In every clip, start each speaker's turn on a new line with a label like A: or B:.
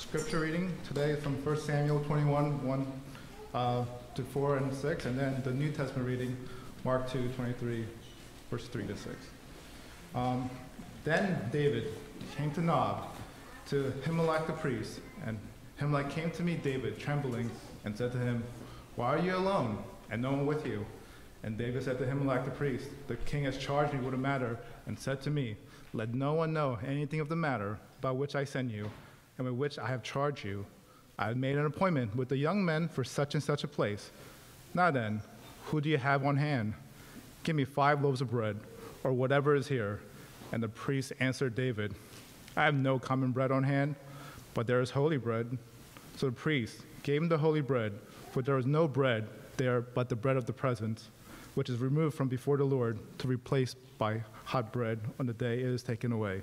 A: scripture reading today from 1 Samuel 21, 1 uh, to 4 and 6, and then the New Testament reading, Mark 2, 23, verse 3 to 6. Um, then David came to Nob, to Ahimelech the priest, and Ahimelech came to meet David, trembling, and said to him, Why are you alone, and no one with you? And David said to Ahimelech the priest, The king has charged me with a matter, and said to me, Let no one know anything of the matter about which I send you, and with which I have charged you. I have made an appointment with the young men for such and such a place. Now then, who do you have on hand? Give me five loaves of bread, or whatever is here. And the priest answered David, I have no common bread on hand, but there is holy bread. So the priest gave him the holy bread, for there was no bread there but the bread of the presence, which is removed from before the Lord to replace by hot bread on the day it is taken away.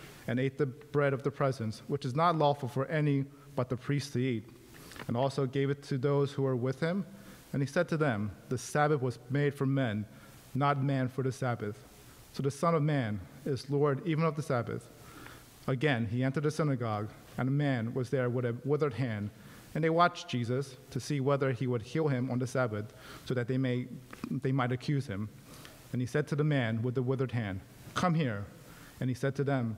A: and ate the bread of the presence, which is not lawful for any but the priest to eat, and also gave it to those who were with him. And he said to them, The Sabbath was made for men, not man for the Sabbath. So the Son of Man is Lord even of the Sabbath. Again, he entered the synagogue, and a man was there with a withered hand. And they watched Jesus to see whether he would heal him on the Sabbath, so that they, may, they might accuse him. And he said to the man with the withered hand, Come here. And he said to them,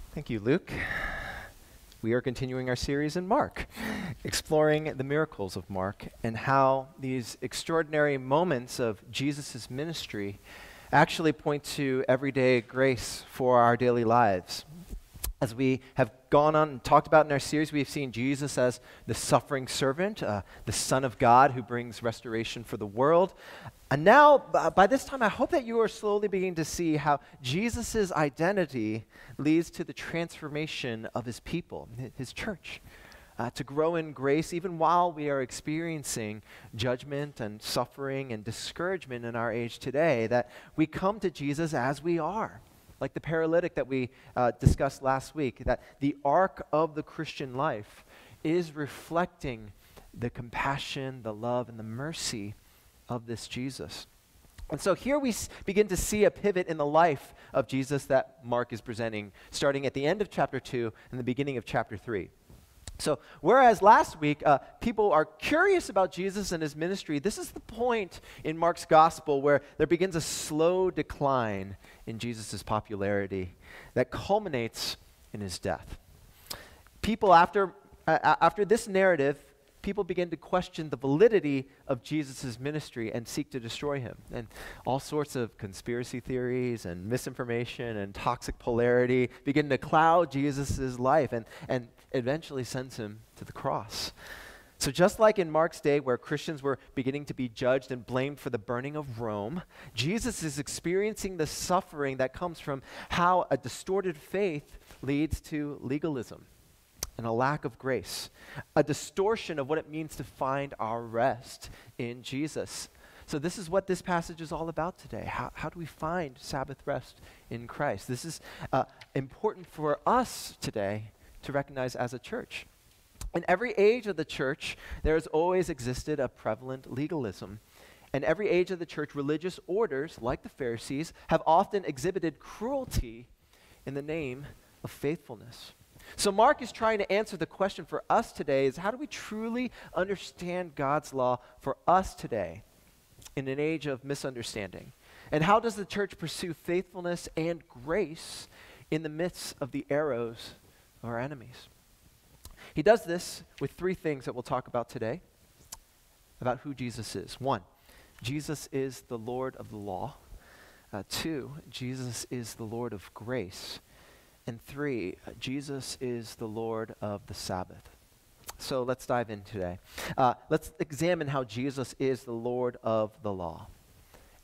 B: Thank you, Luke. We are continuing our series in Mark, exploring the miracles of Mark and how these extraordinary moments of Jesus' ministry actually point to everyday grace for our daily lives. As we have gone on and talked about in our series, we've seen Jesus as the suffering servant, uh, the Son of God who brings restoration for the world. And now, by this time, I hope that you are slowly beginning to see how Jesus' identity leads to the transformation of his people, his church uh, to grow in grace even while we are experiencing judgment and suffering and discouragement in our age today, that we come to Jesus as we are. Like the paralytic that we uh, discussed last week, that the arc of the Christian life is reflecting the compassion, the love, and the mercy of this Jesus. And so here we begin to see a pivot in the life of Jesus that Mark is presenting, starting at the end of chapter 2 and the beginning of chapter 3. So, whereas last week uh, people are curious about Jesus and his ministry, this is the point in Mark's gospel where there begins a slow decline in Jesus' popularity that culminates in his death. People, after, uh, after this narrative, people begin to question the validity of Jesus' ministry and seek to destroy him. And all sorts of conspiracy theories and misinformation and toxic polarity begin to cloud Jesus' life and, and eventually sends him to the cross. So, just like in Mark's day, where Christians were beginning to be judged and blamed for the burning of Rome, Jesus is experiencing the suffering that comes from how a distorted faith leads to legalism and a lack of grace, a distortion of what it means to find our rest in Jesus. So, this is what this passage is all about today. How, how do we find Sabbath rest in Christ? This is uh, important for us today to recognize as a church. In every age of the church, there has always existed a prevalent legalism. And every age of the church, religious orders, like the Pharisees, have often exhibited cruelty in the name of faithfulness. So Mark is trying to answer the question for us today is how do we truly understand God's law for us today in an age of misunderstanding? And how does the church pursue faithfulness and grace in the midst of the arrows of our enemies? He does this with three things that we'll talk about today. about who Jesus is. One, Jesus is the Lord of the law. Uh, two, Jesus is the Lord of grace. And three, Jesus is the Lord of the Sabbath. So let's dive in today. Uh, let's examine how Jesus is the Lord of the law.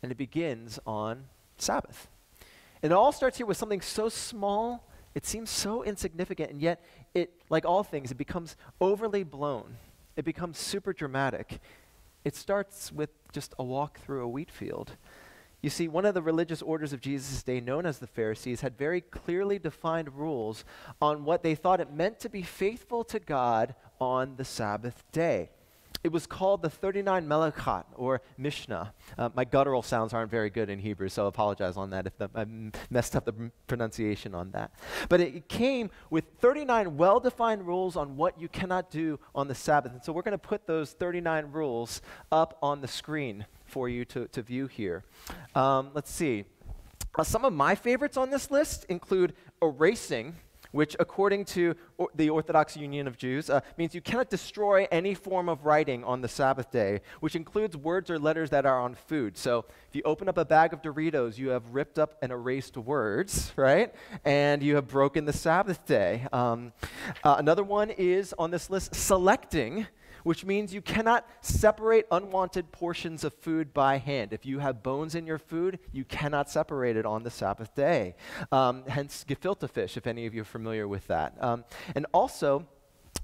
B: And it begins on Sabbath. And it all starts here with something so small, it seems so insignificant, and yet it, like all things, it becomes overly blown. It becomes super dramatic. It starts with just a walk through a wheat field. You see, one of the religious orders of Jesus' day, known as the Pharisees, had very clearly defined rules on what they thought it meant to be faithful to God on the Sabbath day. It was called the 39 Melachot, or Mishnah. Uh, my guttural sounds aren't very good in Hebrew, so I apologize on that if the, I messed up the pronunciation on that. But it, it came with 39 well defined rules on what you cannot do on the Sabbath. And so we're going to put those 39 rules up on the screen for you to, to view here. Um, let's see. Uh, some of my favorites on this list include erasing which, according to or the Orthodox Union of Jews, uh, means you cannot destroy any form of writing on the Sabbath day, which includes words or letters that are on food. So, if you open up a bag of Doritos, you have ripped up and erased words, right? And you have broken the Sabbath day. Um, uh, another one is on this list selecting which means you cannot separate unwanted portions of food by hand. If you have bones in your food, you cannot separate it on the Sabbath day. Um, hence, gefilte fish, if any of you are familiar with that. Um, and also,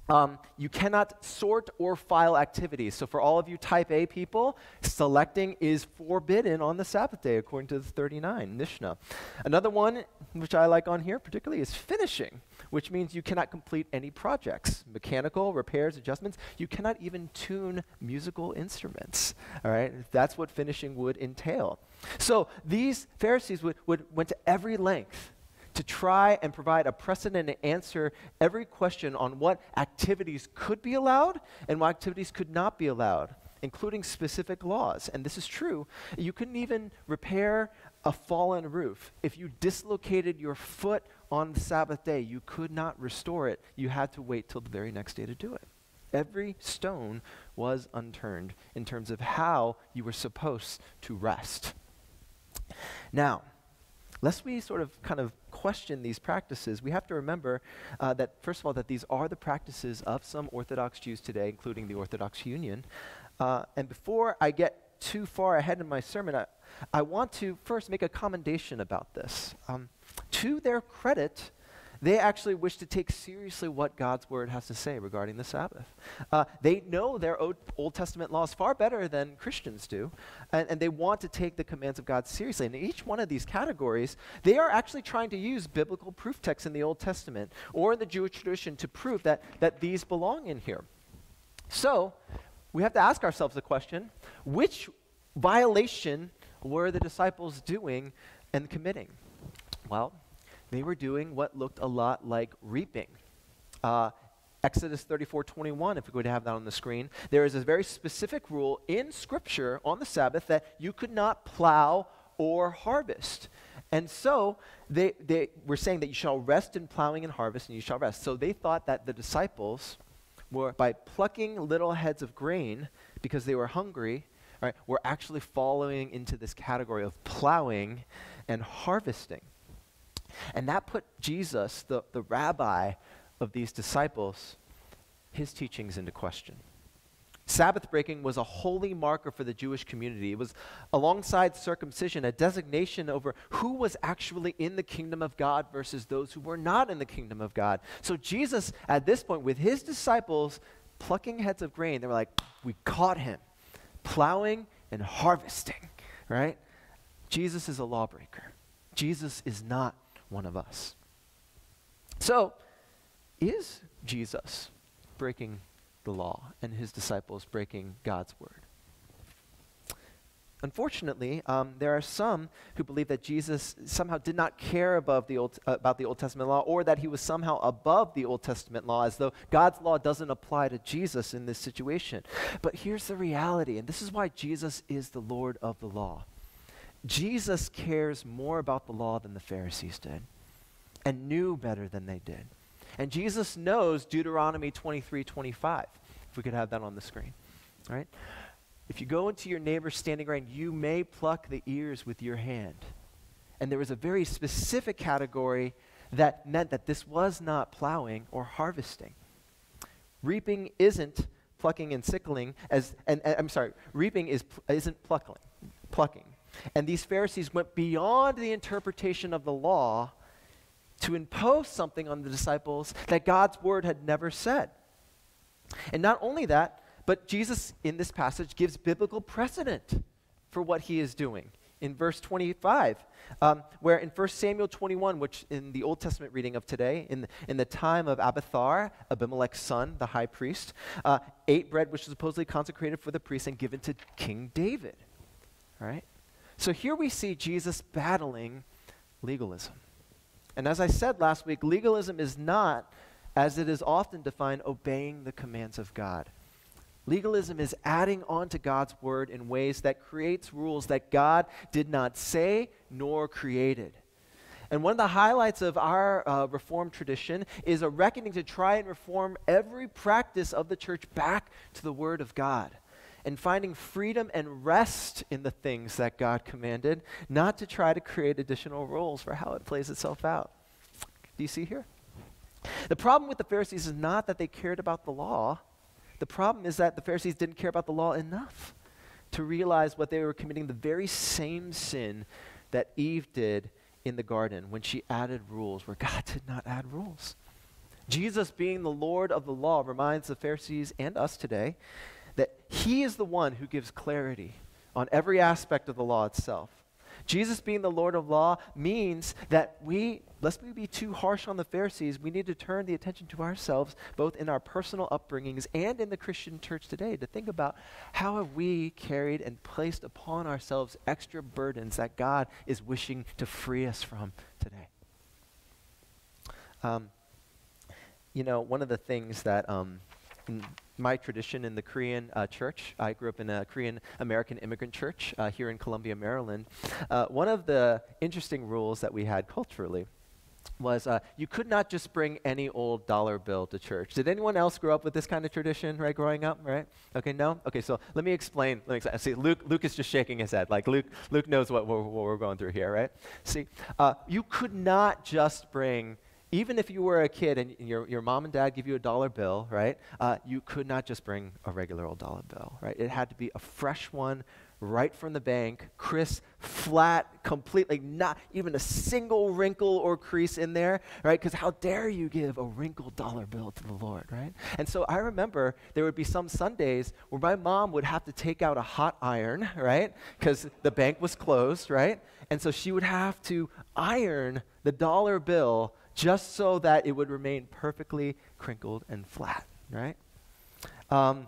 B: um, you cannot sort or file activities. So, for all of you type A people, selecting is forbidden on the Sabbath day, according to the 39 Mishnah. Another one, which I like on here particularly, is finishing, which means you cannot complete any projects mechanical, repairs, adjustments. You cannot even tune musical instruments. All right? That's what finishing would entail. So, these Pharisees would, would, went to every length to try and provide a precedent and answer every question on what activities could be allowed and what activities could not be allowed, including specific laws. And this is true. You couldn't even repair a fallen roof. If you dislocated your foot on the Sabbath day, you could not restore it. You had to wait till the very next day to do it. Every stone was unturned in terms of how you were supposed to rest. Now, lest we sort of kind of question these practices, we have to remember uh, that, first of all, that these are the practices of some Orthodox Jews today, including the Orthodox Union. Uh, and before I get too far ahead in my sermon, I, I want to first make a commendation about this. Um, to their credit, they actually wish to take seriously what God's word has to say regarding the Sabbath. Uh, they know their Old, Old, Testament laws far better than Christians do, and, and they want to take the commands of God seriously. And in each one of these categories, they are actually trying to use biblical proof texts in the Old Testament or in the Jewish tradition to prove that, that these belong in here. So, we have to ask ourselves the question which violation were the disciples doing and committing? Well, they were doing what looked a lot like reaping. Uh, Exodus 34 21, if we could have that on the screen, there is a very specific rule in Scripture on the Sabbath that you could not plow or harvest. And so they, they were saying that you shall rest in plowing and harvest, and you shall rest. So they thought that the disciples were, by plucking little heads of grain because they were hungry, right, were actually following into this category of plowing and harvesting. And that put Jesus, the, the rabbi of these disciples, his teachings into question. Sabbath breaking was a holy marker for the Jewish community. It was, alongside circumcision, a designation over who was actually in the kingdom of God versus those who were not in the kingdom of God. So, Jesus, at this point, with his disciples plucking heads of grain, they were like, We caught him plowing and harvesting, right? Jesus is a lawbreaker. Jesus is not one of us. So, is Jesus breaking the law and his disciples breaking God's word? Unfortunately, um, there are some who believe that Jesus somehow did not care above the Old, uh, about the Old Testament law or that he was somehow above the Old Testament law, as though God's law doesn't apply to Jesus in this situation. But here's the reality, and this is why Jesus is the Lord of the law. Jesus cares more about the law than the Pharisees did and knew better than they did. And Jesus knows Deuteronomy 23 25. If we could have that on the screen. Right? if you go into your neighbor's standing grain, you may pluck the ears with your hand. And there was a very specific category that meant that this was not plowing or harvesting. Reaping isn't plucking and sickling as and, and I'm sorry, reaping is isn't plucking, plucking. And these Pharisees went beyond the interpretation of the law to impose something on the disciples that God's word had never said. And not only that, but Jesus in this passage gives biblical precedent for what he is doing in verse 25, um, where in 1 Samuel 21, which in the Old Testament reading of today, in the, in the time of Abiathar, Abimelech's son, the high priest, uh, ate bread which was supposedly consecrated for the priest and given to King David. Right? So here we see Jesus battling legalism. And as I said last week, legalism is not, as it is often defined, obeying the commands of God. Legalism is adding on to God's word in ways that creates rules that God did not say nor created. And one of the highlights of our uh, Reformed tradition is a reckoning to try and reform every practice of the church back to the Word of God and finding freedom and rest in the things that God commanded, not to try to create additional rules for how it plays itself out. Do you see here? The problem with the Pharisees is not that they cared about the law the problem is that the Pharisees didn't care about the law enough to realize what they were committing the very same sin that Eve did in the garden when she added rules where God did not add rules. Jesus, being the Lord of the law, reminds the Pharisees and us today he is the one who gives clarity on every aspect of the law itself. Jesus being the Lord of law means that we, lest we be too harsh on the Pharisees, we need to turn the attention to ourselves, both in our personal upbringings and in the Christian church today, to think about how have we carried and placed upon ourselves extra burdens that God is wishing to free us from today. Um, you know, one of the things that um, my tradition in the Korean uh, church. I grew up in a Korean American immigrant church uh, here in Columbia, Maryland. Uh, one of the interesting rules that we had culturally was uh, you could not just bring any old dollar bill to church. Did anyone else grow up with this kind of tradition, right, growing up, right? Okay, no? Okay, so let me explain. Let me explain. See, Luke, Luke is just shaking his head. Like, Luke, Luke knows what we're, what we're going through here, right? See, uh, you could not just bring even if you were a kid and your, your mom and dad give you a dollar bill, right, uh, you could not just bring a regular old dollar bill, right? It had to be a fresh one right from the bank, crisp, flat, completely, not even a single wrinkle or crease in there, right? Because how dare you give a wrinkled dollar bill to the Lord, right? And so I remember there would be some Sundays where my mom would have to take out a hot iron, right? Because the bank was closed, right? And so she would have to iron the dollar bill just so that it would remain perfectly crinkled and flat, right? Um,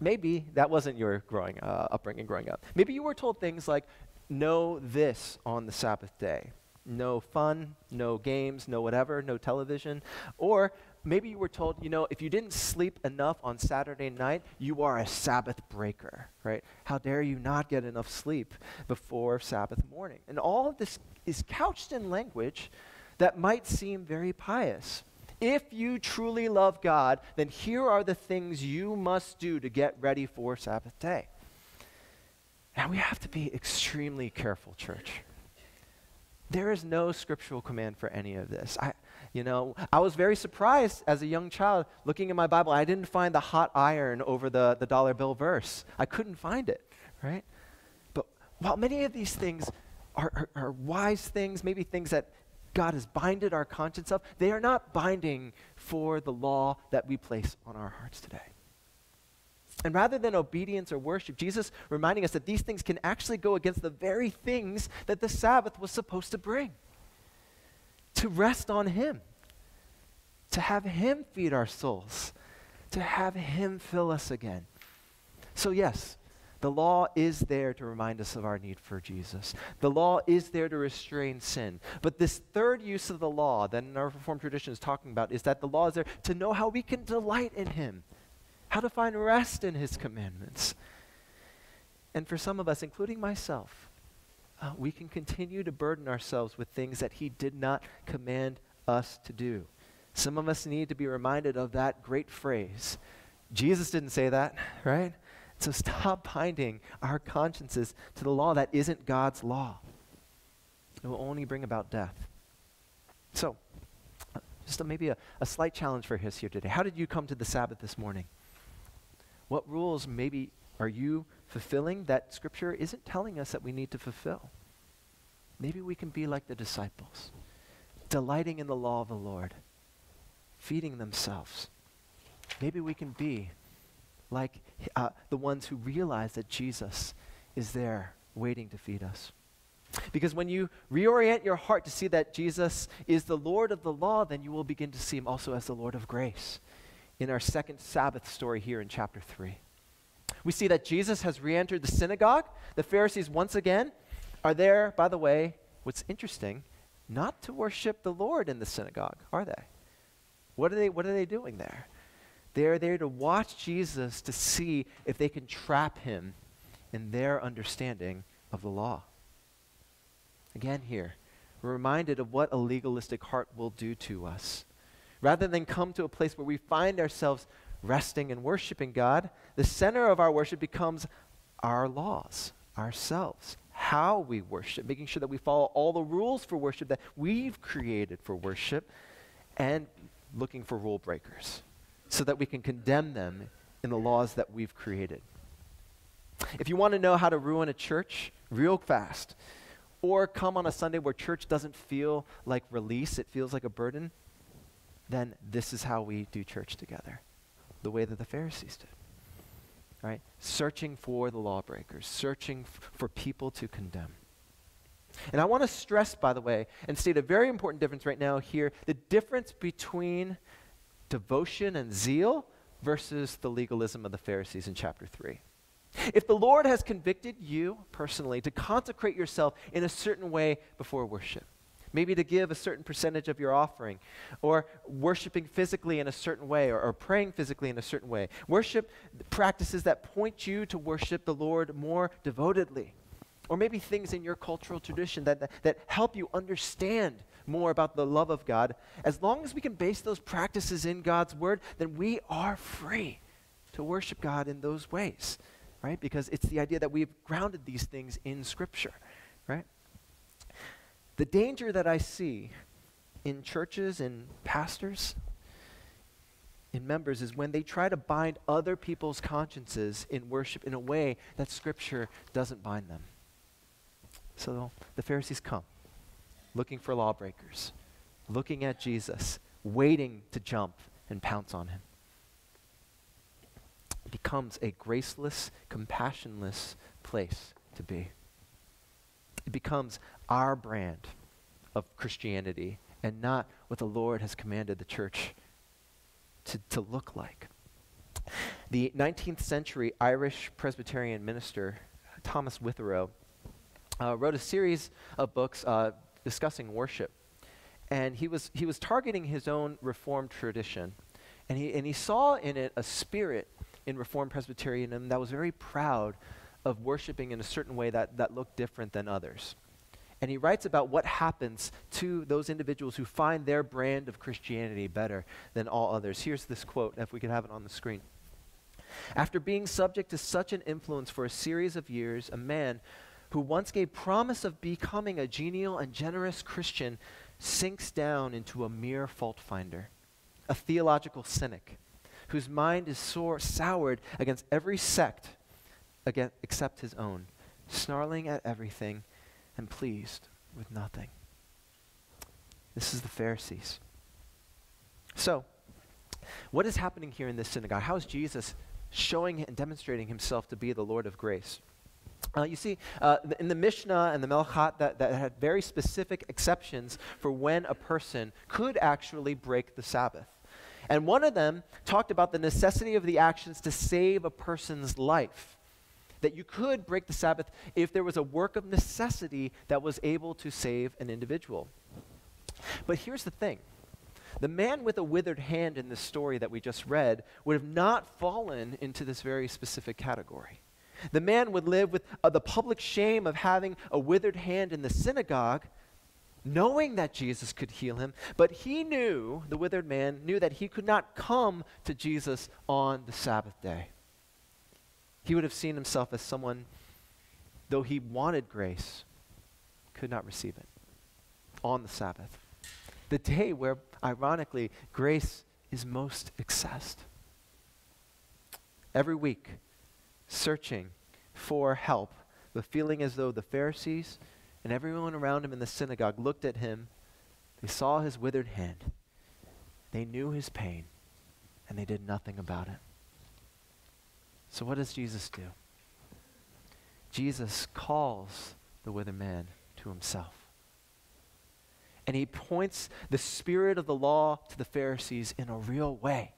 B: maybe that wasn't your growing uh, upbringing growing up. Maybe you were told things like, "No this on the Sabbath day." No fun, no games, no whatever, no television. Or maybe you were told, you know, if you didn't sleep enough on Saturday night, you are a Sabbath breaker, right? How dare you not get enough sleep before Sabbath morning? And all of this is couched in language that might seem very pious. If you truly love God, then here are the things you must do to get ready for Sabbath day. Now we have to be extremely careful, church. There is no scriptural command for any of this. I, you know, I was very surprised as a young child looking in my Bible. I didn't find the hot iron over the, the dollar bill verse. I couldn't find it, right? But while many of these things are, are, are wise things, maybe things that God has binded our conscience of, they are not binding for the law that we place on our hearts today. And rather than obedience or worship, Jesus reminding us that these things can actually go against the very things that the Sabbath was supposed to bring. To rest on Him, to have Him feed our souls, to have Him fill us again. So, yes, the law is there to remind us of our need for Jesus. The law is there to restrain sin. But this third use of the law that in our Reformed tradition is talking about is that the law is there to know how we can delight in Him, how to find rest in His commandments. And for some of us, including myself, uh, we can continue to burden ourselves with things that He did not command us to do. Some of us need to be reminded of that great phrase. Jesus didn't say that, right? So stop binding our consciences to the law that isn't God's law. It will only bring about death. So, just a, maybe a, a slight challenge for us here today. How did you come to the Sabbath this morning? What rules maybe are you fulfilling that Scripture isn't telling us that we need to fulfill? Maybe we can be like the disciples, delighting in the law of the Lord, feeding themselves. Maybe we can be like uh, the ones who realize that Jesus is there waiting to feed us. Because when you reorient your heart to see that Jesus is the Lord of the law, then you will begin to see him also as the Lord of grace. In our second Sabbath story here in chapter 3, we see that Jesus has re entered the synagogue. The Pharisees, once again, are there, by the way, what's interesting, not to worship the Lord in the synagogue, are they? What are they, what are they doing there? They're there to watch Jesus to see if they can trap him in their understanding of the law. Again, here, we're reminded of what a legalistic heart will do to us. Rather than come to a place where we find ourselves resting and worshiping God, the center of our worship becomes our laws, ourselves, how we worship, making sure that we follow all the rules for worship that we've created for worship, and looking for rule breakers so that we can condemn them in the laws that we've created. If you want to know how to ruin a church real fast, or come on a Sunday where church doesn't feel like release, it feels like a burden, then this is how we do church together, the way that the Pharisees did. Right? Searching for the lawbreakers, searching f- for people to condemn. And I want to stress, by the way, and state a very important difference right now here the difference between devotion and zeal versus the legalism of the Pharisees in chapter 3. If the Lord has convicted you personally to consecrate yourself in a certain way before worship, maybe to give a certain percentage of your offering, or worshiping physically in a certain way, or, or, praying physically in a certain way. Worship practices that point you to worship the Lord more devotedly. Or maybe things in your cultural tradition that, that, that help you understand more about the love of God. As long as we can base those practices in God's Word, then we are free to worship God in those ways right? Because it's the idea that we've grounded these things in Scripture, right? The danger that I see in churches and pastors, in members, is when they try to bind other people's consciences in worship in a way that Scripture doesn't bind them. So the Pharisees come looking for lawbreakers, looking at Jesus, waiting to jump and pounce on him It becomes a graceless, compassionless place to be. It becomes our brand of Christianity and not what the Lord has commanded the church to, to look like. The 19th century Irish Presbyterian minister, Thomas Witherow, uh, wrote a series of books uh, discussing worship. And he was, he was targeting his own Reformed tradition. And he, and he saw in it a spirit in Reformed Presbyterianism that was very proud of worshiping in a certain way that, that looked different than others. And he writes about what happens to those individuals who find their brand of Christianity better than all others. Here's this quote, if we could have it on the screen. After being subject to such an influence for a series of years, a man who once gave promise of becoming a genial and generous Christian sinks down into a mere fault finder, a theological cynic whose mind is sore, soured against every sect against, except his own, snarling at everything and pleased with nothing. This is the Pharisees. So, what is happening here in this synagogue? How is Jesus showing and demonstrating himself to be the Lord of grace? Uh, you see, uh, in the Mishnah and the Melachot, that, that had very specific exceptions for when a person could actually break the Sabbath. And one of them talked about the necessity of the actions to save a person's life. That you could break the Sabbath if there was a work of necessity that was able to save an individual. But here's the thing the man with a withered hand in the story that we just read would have not fallen into this very specific category. The man would live with uh, the public shame of having a withered hand in the synagogue knowing that Jesus could heal him, but he knew, the withered man knew that he could not come to Jesus on the Sabbath day. He would have seen himself as someone, though he wanted grace, could not receive it on the Sabbath. The day where, ironically, grace is most accessed. Every week, searching for help, but feeling as though the Pharisees and everyone around him in the synagogue looked at him, they saw his withered hand, they knew his pain, and they did nothing about it. So, what does Jesus do? Jesus calls the withered man to himself. And he points the spirit of the law to the Pharisees in a real way.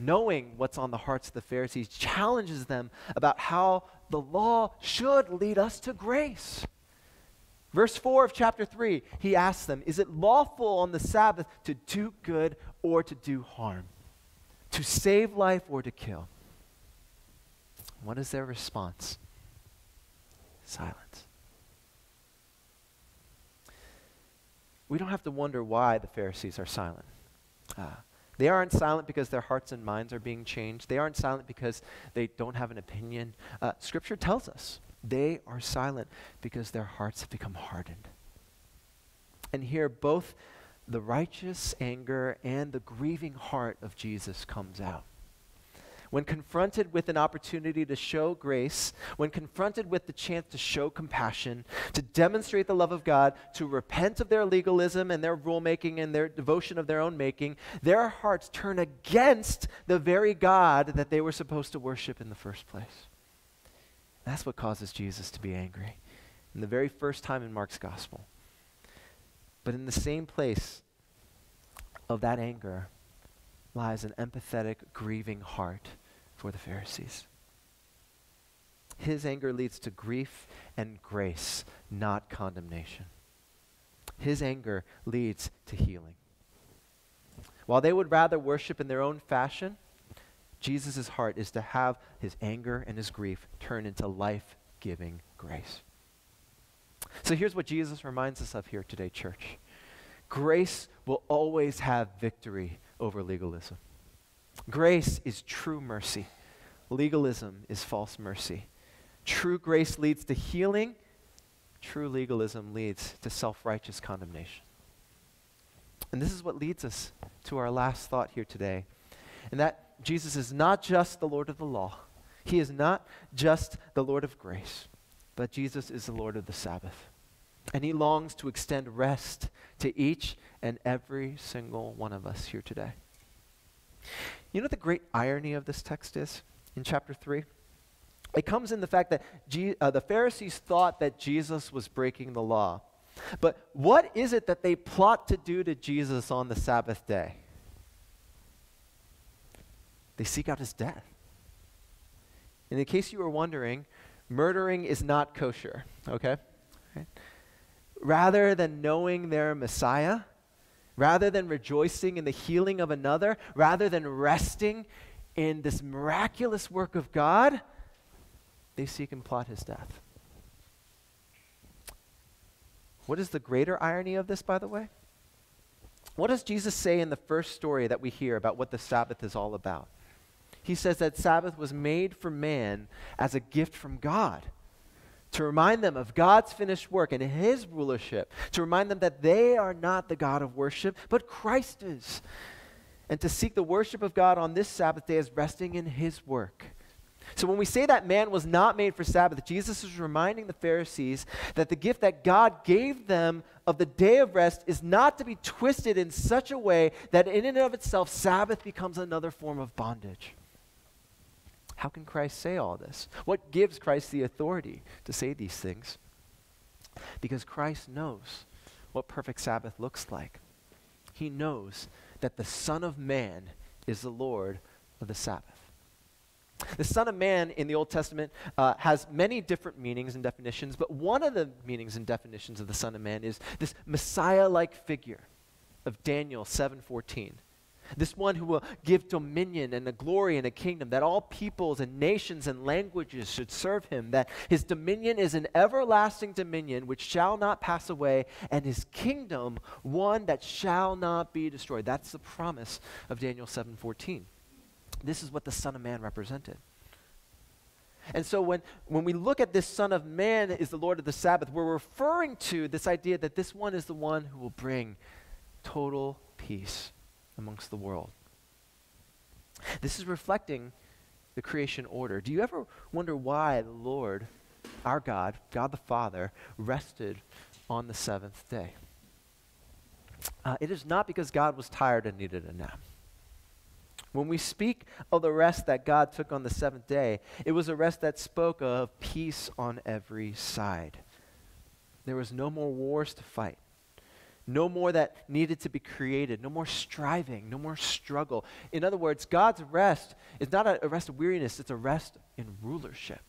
B: Knowing what's on the hearts of the Pharisees, challenges them about how the law should lead us to grace. Verse 4 of chapter 3, he asks them, Is it lawful on the Sabbath to do good or to do harm? To save life or to kill? What is their response? Silence. We don't have to wonder why the Pharisees are silent. Uh, they aren't silent because their hearts and minds are being changed. They aren't silent because they don't have an opinion. Uh, scripture tells us they are silent because their hearts have become hardened. And here, both the righteous anger and the grieving heart of Jesus comes out. When confronted with an opportunity to show grace, when confronted with the chance to show compassion, to demonstrate the love of God, to repent of their legalism and their rulemaking and their devotion of their own making, their hearts turn against the very God that they were supposed to worship in the first place. That's what causes Jesus to be angry. In the very first time in Mark's gospel. But in the same place of that anger lies an empathetic, grieving heart for the Pharisees. His anger leads to grief and grace, not condemnation. His anger leads to healing. While they would rather worship in their own fashion, Jesus' heart is to have his anger and his grief turn into life giving grace. So here's what Jesus reminds us of here today, church grace will always have victory over legalism. Grace is true mercy, legalism is false mercy. True grace leads to healing, true legalism leads to self righteous condemnation. And this is what leads us to our last thought here today. And that Jesus is not just the Lord of the law, He is not just the Lord of grace, but Jesus is the Lord of the Sabbath. And He longs to extend rest to each and every single one of us here today. You know what the great irony of this text is in chapter 3? It comes in the fact that Je- uh, the Pharisees thought that Jesus was breaking the law. But what is it that they plot to do to Jesus on the Sabbath day? They seek out his death. And in case you were wondering, murdering is not kosher, okay? Right? Rather than knowing their Messiah, rather than rejoicing in the healing of another, rather than resting in this miraculous work of God, they seek and plot his death. What is the greater irony of this, by the way? What does Jesus say in the first story that we hear about what the Sabbath is all about? he says that Sabbath was made for man as a gift from God to remind them of God's finished work and his rulership, to remind them that they are not the God of worship, but Christ is. And to seek the worship of God on this Sabbath day as resting in his work. So when we say that man was not made for Sabbath, Jesus is reminding the Pharisees that the gift that God gave them of the day of rest is not to be twisted in such a way that in and of itself Sabbath becomes another form of bondage. How can Christ say all this? What gives Christ the authority to say these things? Because Christ knows what perfect Sabbath looks like. He knows that the Son of Man is the Lord of the Sabbath. The Son of Man in the Old Testament uh, has many different meanings and definitions, but one of the meanings and definitions of the Son of Man is this Messiah-like figure of Daniel 7:14. This one who will give dominion and a glory and a kingdom, that all peoples and nations and languages should serve him, that his dominion is an everlasting dominion which shall not pass away, and his kingdom one that shall not be destroyed. That's the promise of Daniel 7:14. This is what the Son of Man represented. And so when, when we look at this Son of Man is the Lord of the Sabbath, we're referring to this idea that this one is the one who will bring total peace amongst the world. This is reflecting the creation order. Do you ever wonder why the Lord, our God, God the Father, rested on the seventh day? Uh, it is not because God was tired and needed a nap. When we speak of the rest that God took on the seventh day, it was a rest that spoke of peace on every side. There was no more wars to fight, no more that needed to be created, no more striving, no more struggle. In other words, God's rest is not a, rest of weariness, it's a rest in rulership.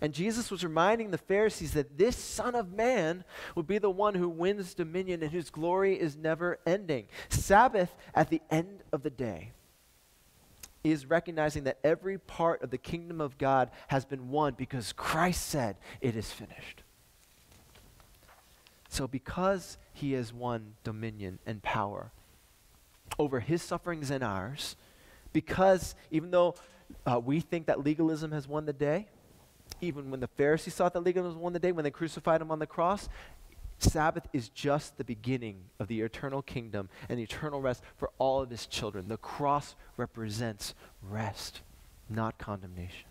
B: And Jesus was reminding the Pharisees that this Son of Man would be the one who wins dominion and whose glory is never ending. Sabbath at the end of the day is recognizing that every part of the kingdom of God has been won because Christ said, It is finished. So, because he has won dominion and power over his sufferings and ours, because even though uh, we think that legalism has won the day, even when the Pharisees thought that legalism won the day, when they crucified him on the cross, Sabbath is just the beginning of the eternal kingdom and the eternal rest for all of his children. The cross represents rest, not condemnation.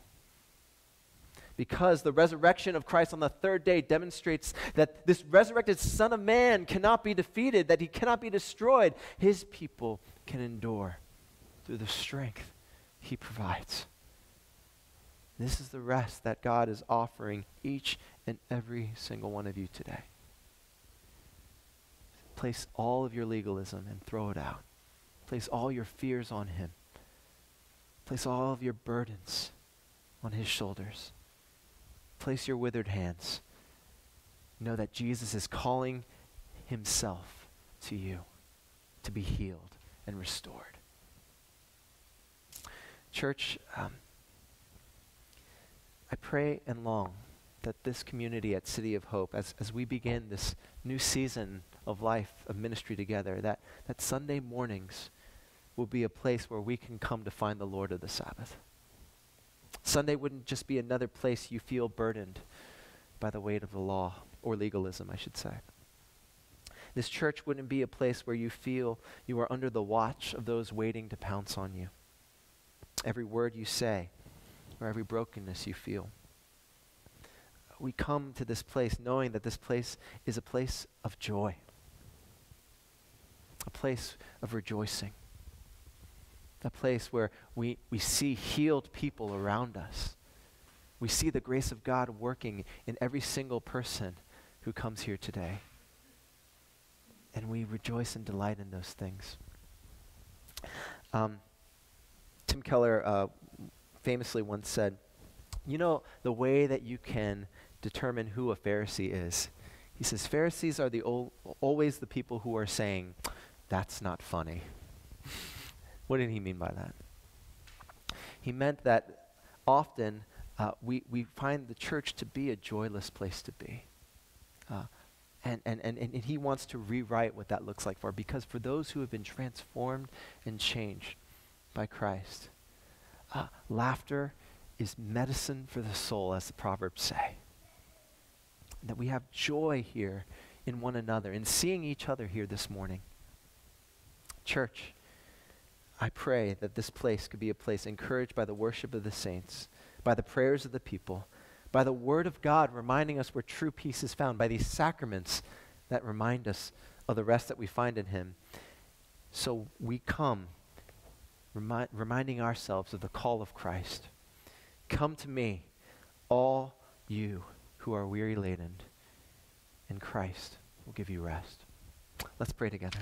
B: Because the resurrection of Christ on the third day demonstrates that this resurrected Son of Man cannot be defeated, that he cannot be destroyed, his people can endure through the strength he provides. This is the rest that God is offering each and every single one of you today. Place all of your legalism and throw it out. Place all your fears on Him. Place all of your burdens on His shoulders. Place your withered hands. Know that Jesus is calling Himself to you to be healed and restored. Church, um, I pray and long that this community at City of Hope, as, as we begin this new season of life, of ministry together, that, that Sunday mornings will be a place where we can come to find the Lord of the Sabbath. Sunday wouldn't just be another place you feel burdened by the weight of the law, or legalism, I should say. This church wouldn't be a place where you feel you are under the watch of those waiting to pounce on you. Every word you say, or every brokenness you feel. We come to this place knowing that this place is a place of joy, a place of rejoicing, a place where we, we see healed people around us. We see the grace of God working in every single person who comes here today. And we rejoice and delight in those things. Um, Tim Keller uh, famously once said, You know, the way that you can determine who a Pharisee is, he says, Pharisees are the ol- always the people who are saying, That's not funny. what did he mean by that? He meant that often uh, we, we find the church to be a joyless place to be. Uh, and, and, and, and he wants to rewrite what that looks like for because for those who have been transformed and changed by Christ, uh, laughter is medicine for the soul, as the Proverbs say. That we have joy here in one another, in seeing each other here this morning. Church, I pray that this place could be a place encouraged by the worship of the saints, by the prayers of the people, by the Word of God reminding us where true peace is found, by these sacraments that remind us of the rest that we find in Him. So we come remi- reminding ourselves of the call of Christ. Come to me, all you who are weary laden, and Christ will give you rest. Let's pray together.